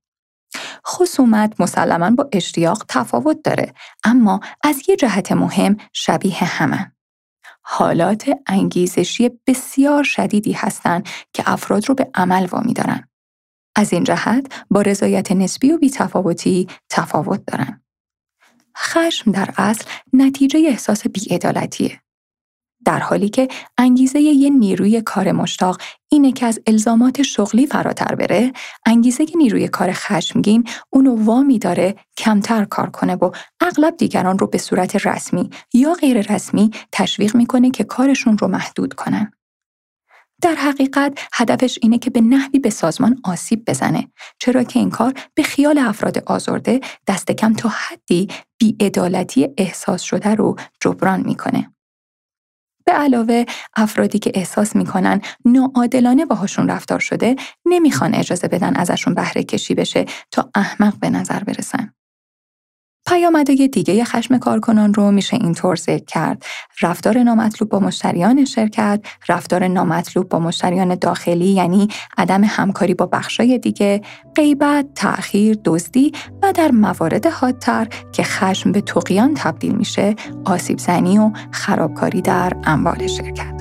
خصومت مسلما با اشتیاق تفاوت داره اما از یه جهت مهم شبیه همن. حالات انگیزشی بسیار شدیدی هستند که افراد رو به عمل وامی دارن. از این جهت با رضایت نسبی و بیتفاوتی تفاوت دارن. خشم در اصل نتیجه احساس بیعدالتیه. در حالی که انگیزه یه نیروی کار مشتاق اینه که از الزامات شغلی فراتر بره، انگیزه نیروی کار خشمگین اونو وامی داره کمتر کار کنه و اغلب دیگران رو به صورت رسمی یا غیر رسمی تشویق می‌کنه که کارشون رو محدود کنن. در حقیقت هدفش اینه که به نحوی به سازمان آسیب بزنه چرا که این کار به خیال افراد آزرده دست کم تا حدی بیعدالتی احساس شده رو جبران می‌کنه. به علاوه افرادی که احساس می‌کنن ناعادلانه باهاشون رفتار شده نمی‌خوان اجازه بدن ازشون بهره کشی بشه تا احمق به نظر برسن. پیامدهای دیگه خشم کارکنان رو میشه اینطور ذکر کرد. رفتار نامطلوب با مشتریان شرکت، رفتار نامطلوب با مشتریان داخلی یعنی عدم همکاری با بخشای دیگه، غیبت، تأخیر، دزدی و در موارد حادتر که خشم به تقیان تبدیل میشه، آسیب زنی و خرابکاری در اموال شرکت.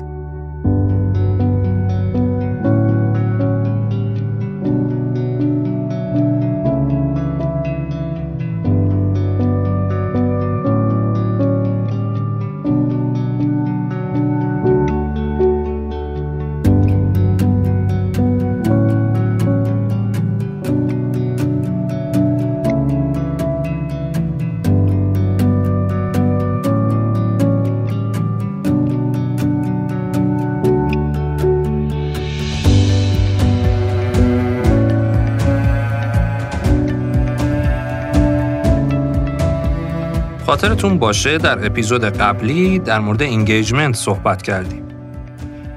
خاطرتون باشه در اپیزود قبلی در مورد engagement صحبت کردیم.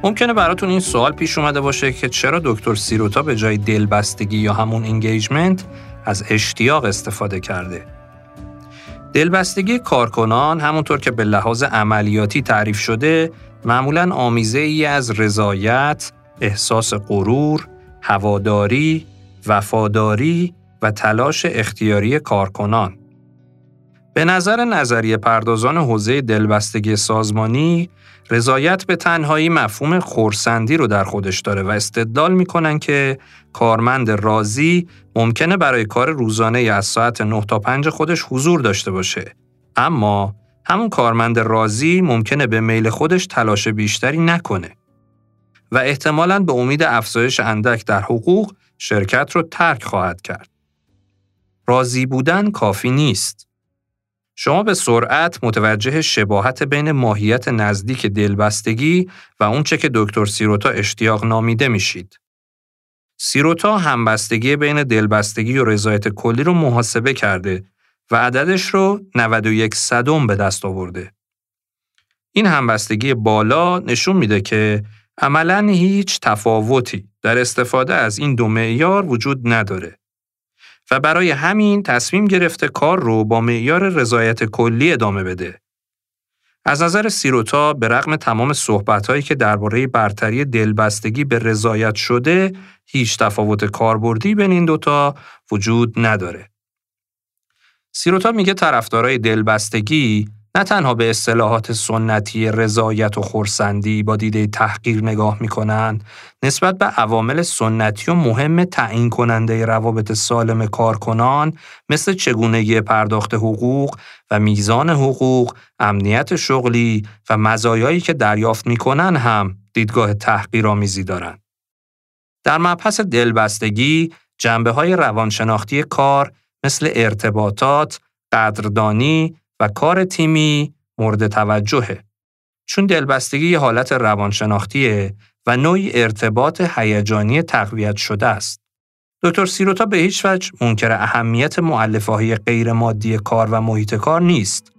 ممکنه براتون این سوال پیش اومده باشه که چرا دکتر سیروتا به جای دلبستگی یا همون engagement از اشتیاق استفاده کرده. دلبستگی کارکنان همونطور که به لحاظ عملیاتی تعریف شده معمولا آمیزه ای از رضایت، احساس غرور، هواداری، وفاداری و تلاش اختیاری کارکنان به نظر نظریه پردازان حوزه دلبستگی سازمانی، رضایت به تنهایی مفهوم خورسندی رو در خودش داره و استدلال می‌کنن که کارمند راضی ممکنه برای کار روزانه از ساعت 9 تا 5 خودش حضور داشته باشه. اما همون کارمند راضی ممکنه به میل خودش تلاش بیشتری نکنه و احتمالاً به امید افزایش اندک در حقوق شرکت رو ترک خواهد کرد. راضی بودن کافی نیست. شما به سرعت متوجه شباهت بین ماهیت نزدیک دلبستگی و اونچه که دکتر سیروتا اشتیاق نامیده میشید. سیروتا همبستگی بین دلبستگی و رضایت کلی رو محاسبه کرده و عددش رو 91 صدم به دست آورده. این همبستگی بالا نشون میده که عملا هیچ تفاوتی در استفاده از این دو معیار وجود نداره. و برای همین تصمیم گرفته کار رو با معیار رضایت کلی ادامه بده. از نظر سیروتا به رغم تمام صحبتهایی که درباره برتری دلبستگی به رضایت شده، هیچ تفاوت کاربردی بین این دوتا وجود نداره. سیروتا میگه طرفدارای دلبستگی نه تنها به اصطلاحات سنتی رضایت و خورسندی با دیده تحقیر نگاه می‌کنن نسبت به عوامل سنتی و مهم تعیین کننده روابط سالم کارکنان مثل چگونگی پرداخت حقوق و میزان حقوق، امنیت شغلی و مزایایی که دریافت می‌کنن هم دیدگاه تحقیرآمیزی دارند. در مبحث دلبستگی جنبه های روانشناختی کار مثل ارتباطات، قدردانی کار تیمی مورد توجهه. چون دلبستگی یه حالت روانشناختیه و نوعی ارتباط هیجانی تقویت شده است. دکتر سیروتا به هیچ وجه منکر اهمیت معلفه غیر مادی کار و محیط کار نیست.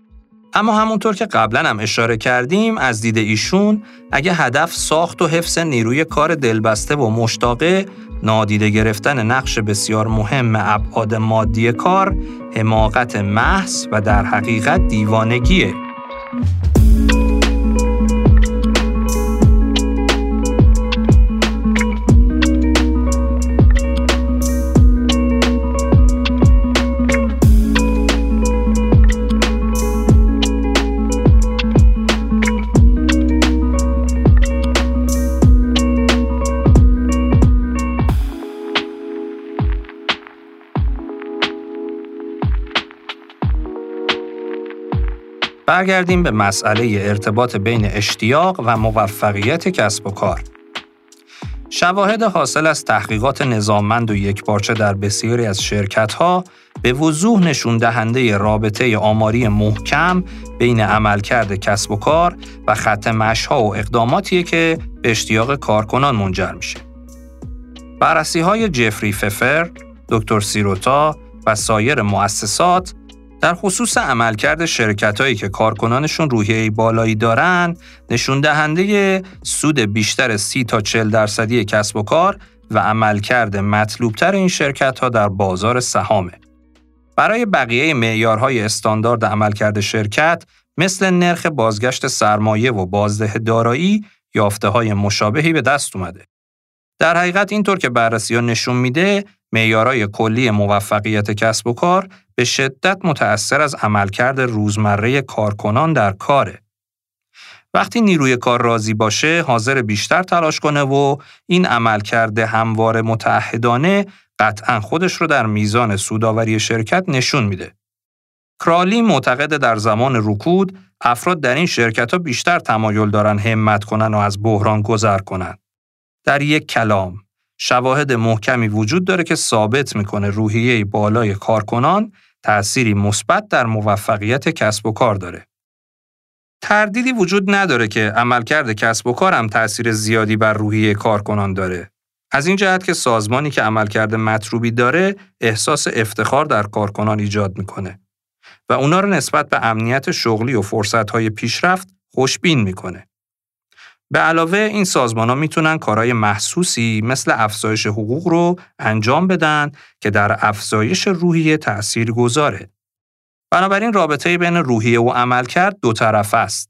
اما همونطور که قبلا هم اشاره کردیم از دید ایشون اگه هدف ساخت و حفظ نیروی کار دلبسته و مشتاقه نادیده گرفتن نقش بسیار مهم ابعاد مادی کار حماقت محض و در حقیقت دیوانگیه. برگردیم به مسئله ارتباط بین اشتیاق و موفقیت کسب و کار. شواهد حاصل از تحقیقات نظاممند و یکپارچه در بسیاری از شرکت‌ها به وضوح نشون دهنده رابطه آماری محکم بین عملکرد کسب و کار و خط مشها و اقداماتیه که به اشتیاق کارکنان منجر میشه. بررسی های جفری ففر، دکتر سیروتا و سایر مؤسسات در خصوص عملکرد شرکتهایی که کارکنانشون روحیه بالایی دارن نشون دهنده سود بیشتر 30 تا 40 درصدی کسب و کار و عملکرد مطلوبتر این شرکت ها در بازار سهامه. برای بقیه معیارهای استاندارد عملکرد شرکت مثل نرخ بازگشت سرمایه و بازده دارایی یافته های مشابهی به دست اومده. در حقیقت اینطور که بررسی ها نشون میده معیارهای کلی موفقیت کسب و کار به شدت متأثر از عملکرد روزمره کارکنان در کاره. وقتی نیروی کار راضی باشه، حاضر بیشتر تلاش کنه و این عملکرد هموار متعهدانه قطعا خودش رو در میزان سوداوری شرکت نشون میده. کرالی معتقد در زمان رکود افراد در این شرکت ها بیشتر تمایل دارن همت کنن و از بحران گذر کنن. در یک کلام شواهد محکمی وجود داره که ثابت می‌کنه روحیه بالای کارکنان تأثیری مثبت در موفقیت کسب و کار داره. تردیدی وجود نداره که عملکرد کسب و کار هم تأثیر زیادی بر روحیه کارکنان داره. از این جهت که سازمانی که عملکرد مطلوبی داره احساس افتخار در کارکنان ایجاد می‌کنه و اونا رو نسبت به امنیت شغلی و فرصتهای پیشرفت خوشبین می‌کنه. به علاوه این سازمان ها می‌تونن کارهای محسوسی مثل افزایش حقوق رو انجام بدن که در افزایش روحیه تأثیر گذاره. بنابراین رابطه بین روحیه و عملکرد دو طرف است.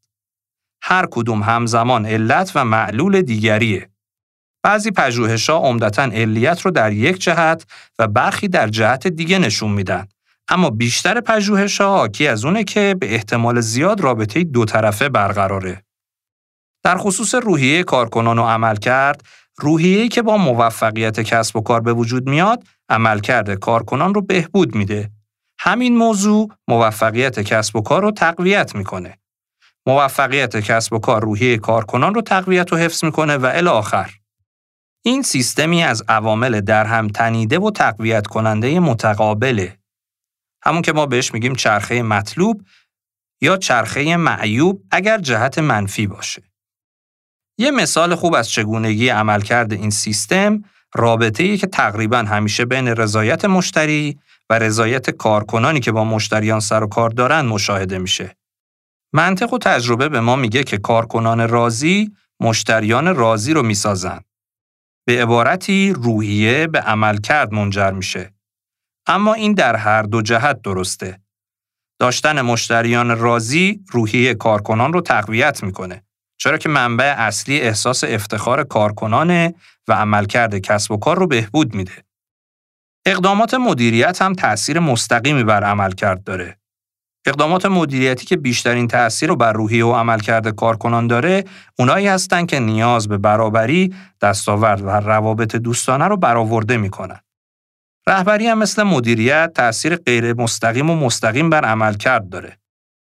هر کدوم همزمان علت و معلول دیگریه. بعضی پژوهش‌ها عمدتا علیت رو در یک جهت و برخی در جهت دیگه نشون میدن اما بیشتر پژوهش ها حاکی از اونه که به احتمال زیاد رابطه دو طرفه برقراره. در خصوص روحیه کارکنان و عمل کرد، روحیه‌ای که با موفقیت کسب و کار به وجود میاد، عملکرد کارکنان رو بهبود میده. همین موضوع موفقیت کسب و کار رو تقویت می‌کنه. موفقیت کسب و کار روحیه کارکنان رو تقویت و حفظ می‌کنه و الی آخر. این سیستمی از عوامل در هم تنیده و تقویت کننده متقابله. همون که ما بهش میگیم چرخه مطلوب یا چرخه معیوب اگر جهت منفی باشه. یه مثال خوب از چگونگی عملکرد این سیستم رابطه‌ای که تقریبا همیشه بین رضایت مشتری و رضایت کارکنانی که با مشتریان سر و کار دارن مشاهده میشه. منطق و تجربه به ما میگه که کارکنان راضی مشتریان راضی رو می‌سازن. به عبارتی روحیه به عملکرد منجر میشه. اما این در هر دو جهت درسته. داشتن مشتریان راضی روحیه کارکنان رو تقویت می‌کنه. چرا که منبع اصلی احساس افتخار کارکنانه و عملکرد کسب و کار رو بهبود میده. اقدامات مدیریت هم تأثیر مستقیمی بر عملکرد داره. اقدامات مدیریتی که بیشترین تأثیر رو بر روحیه و عملکرد کارکنان داره، اونایی هستن که نیاز به برابری، دستاورد و روابط دوستانه رو برآورده می‌کنن. رهبری هم مثل مدیریت تأثیر غیر مستقیم و مستقیم بر عملکرد داره.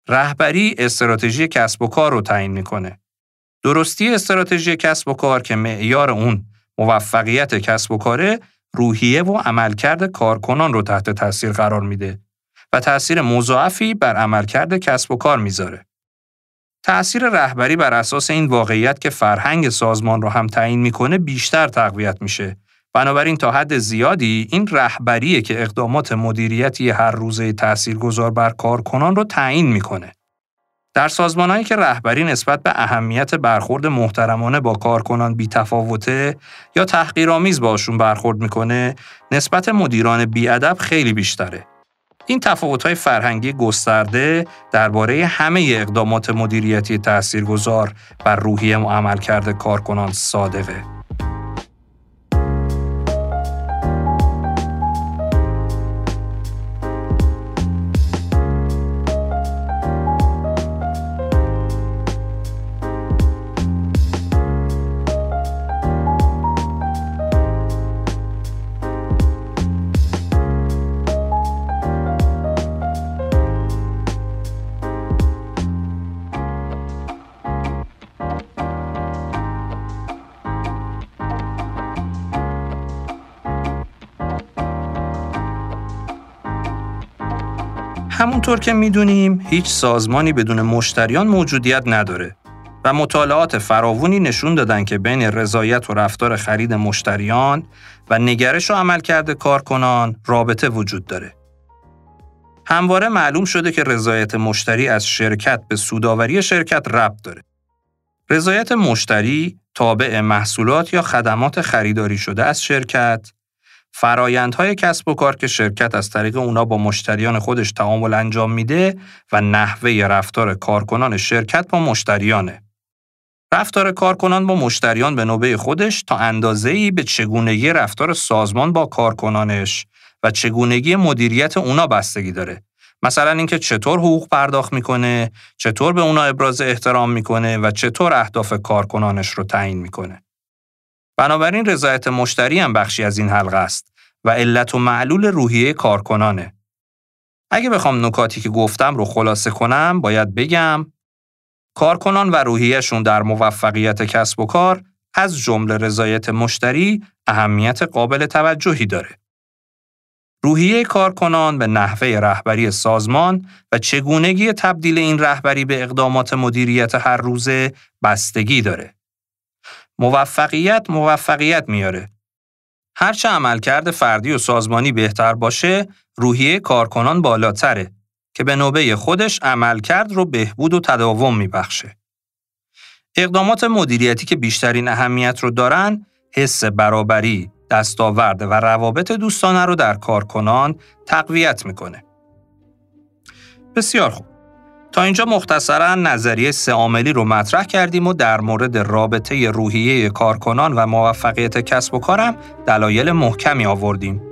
رهبری استراتژی کسب و کار رو تعیین می‌کنه. درستی استراتژی کسب و کار که معیار اون موفقیت کسب و کاره روحیه و عملکرد کارکنان رو تحت تاثیر قرار میده و تأثیر مضاعفی بر عملکرد کسب و کار می‌ذاره. تأثیر رهبری بر اساس این واقعیت که فرهنگ سازمان رو هم تعیین می‌کنه بیشتر تقویت میشه. بنابراین تا حد زیادی این رهبریه که اقدامات مدیریتی هر روزه تاثیرگذار بر کارکنان رو تعیین می‌کنه. در سازمانهایی که رهبری نسبت به اهمیت برخورد محترمانه با کارکنان بیتفاوته یا تحقیرآمیز باشون برخورد می‌کنه، نسبت مدیران بیادب خیلی بیشتره. این تفاوت‌های فرهنگی گسترده درباره همه اقدامات مدیریتی تاثیرگذار بر روحیه و عملکرد کارکنان صادقه. همونطور که می‌دونیم هیچ سازمانی بدون مشتریان موجودیت نداره و مطالعات فراوونی نشون دادن که بین رضایت و رفتار خرید مشتریان و نگرش و عملکرد کارکنان رابطه وجود داره. همواره معلوم شده که رضایت مشتری از شرکت به سوداوری شرکت ربط داره. رضایت مشتری تابع محصولات یا خدمات خریداری شده از شرکت فرایندهای کسب و کار که شرکت از طریق اونا با مشتریان خودش تعامل انجام میده و نحوه رفتار کارکنان شرکت با مشتریانه. رفتار کارکنان با مشتریان به نوبه خودش تا اندازه‌ای به چگونگی رفتار سازمان با کارکنانش و چگونگی مدیریت اونا بستگی داره. مثلا اینکه چطور حقوق پرداخت می‌کنه، چطور به اونا ابراز احترام می‌کنه و چطور اهداف کارکنانش رو تعیین می‌کنه. بنابراین رضایت مشتری هم بخشی از این حلقه است و علت و معلول روحیه کارکنانه. اگه بخوام نکاتی که گفتم رو خلاصه کنم باید بگم کارکنان و روحیهشون در موفقیت کسب و کار از جمله رضایت مشتری اهمیت قابل توجهی داره. روحیه کارکنان به نحوه رهبری سازمان و چگونگی تبدیل این رهبری به اقدامات مدیریت هر روزه بستگی داره. موفقیت موفقیت میاره. هرچه عملکرد فردی و سازمانی بهتر باشه، روحیه کارکنان بالاتره که به نوبه خودش عملکرد رو بهبود و تداوم میبخشه. اقدامات مدیریتی که بیشترین اهمیت رو دارن، حس برابری، دستاورد و روابط دوستانه رو در کارکنان تقویت می‌کنه. بسیار خوب. تا اینجا مختصرا نظریه سه عاملی رو مطرح کردیم و در مورد رابطه روحیه کارکنان و موفقیت کسب و کارم دلایل محکمی آوردیم.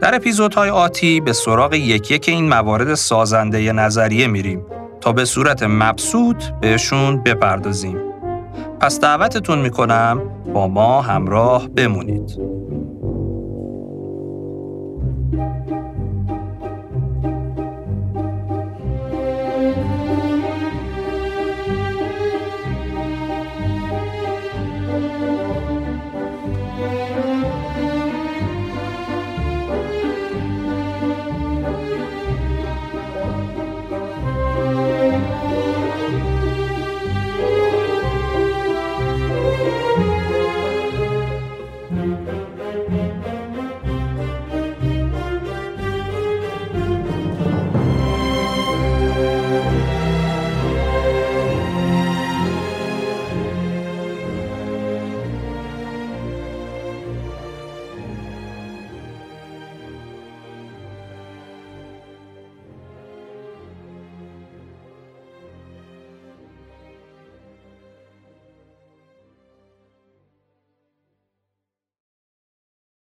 در اپیزودهای آتی به سراغ یکی که این موارد سازنده نظریه میریم تا به صورت مبسوط بهشون بپردازیم. پس دعوتتون می‌کنم با ما همراه بمونید.